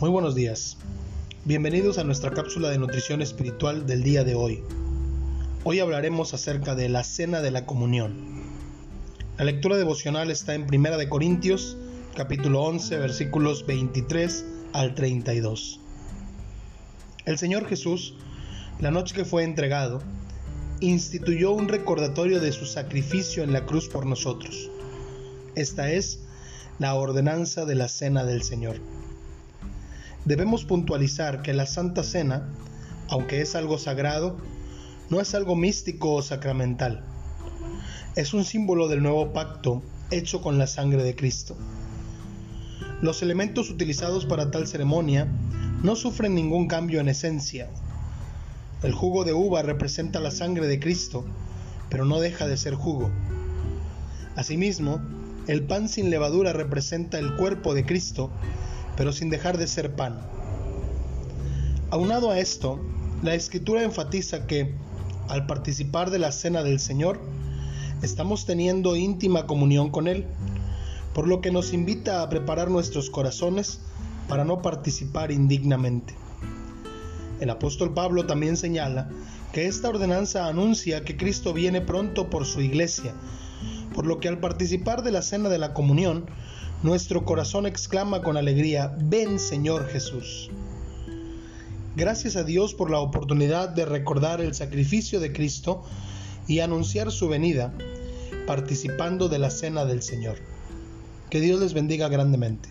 Muy buenos días. Bienvenidos a nuestra cápsula de nutrición espiritual del día de hoy. Hoy hablaremos acerca de la cena de la comunión. La lectura devocional está en Primera de Corintios, capítulo 11, versículos 23 al 32. El Señor Jesús, la noche que fue entregado, instituyó un recordatorio de su sacrificio en la cruz por nosotros. Esta es la ordenanza de la cena del Señor. Debemos puntualizar que la Santa Cena, aunque es algo sagrado, no es algo místico o sacramental. Es un símbolo del nuevo pacto hecho con la sangre de Cristo. Los elementos utilizados para tal ceremonia no sufren ningún cambio en esencia. El jugo de uva representa la sangre de Cristo, pero no deja de ser jugo. Asimismo, el pan sin levadura representa el cuerpo de Cristo, pero sin dejar de ser pan. Aunado a esto, la escritura enfatiza que, al participar de la cena del Señor, estamos teniendo íntima comunión con Él, por lo que nos invita a preparar nuestros corazones para no participar indignamente. El apóstol Pablo también señala que esta ordenanza anuncia que Cristo viene pronto por su iglesia, por lo que al participar de la cena de la comunión, nuestro corazón exclama con alegría, ven Señor Jesús. Gracias a Dios por la oportunidad de recordar el sacrificio de Cristo y anunciar su venida, participando de la cena del Señor. Que Dios les bendiga grandemente.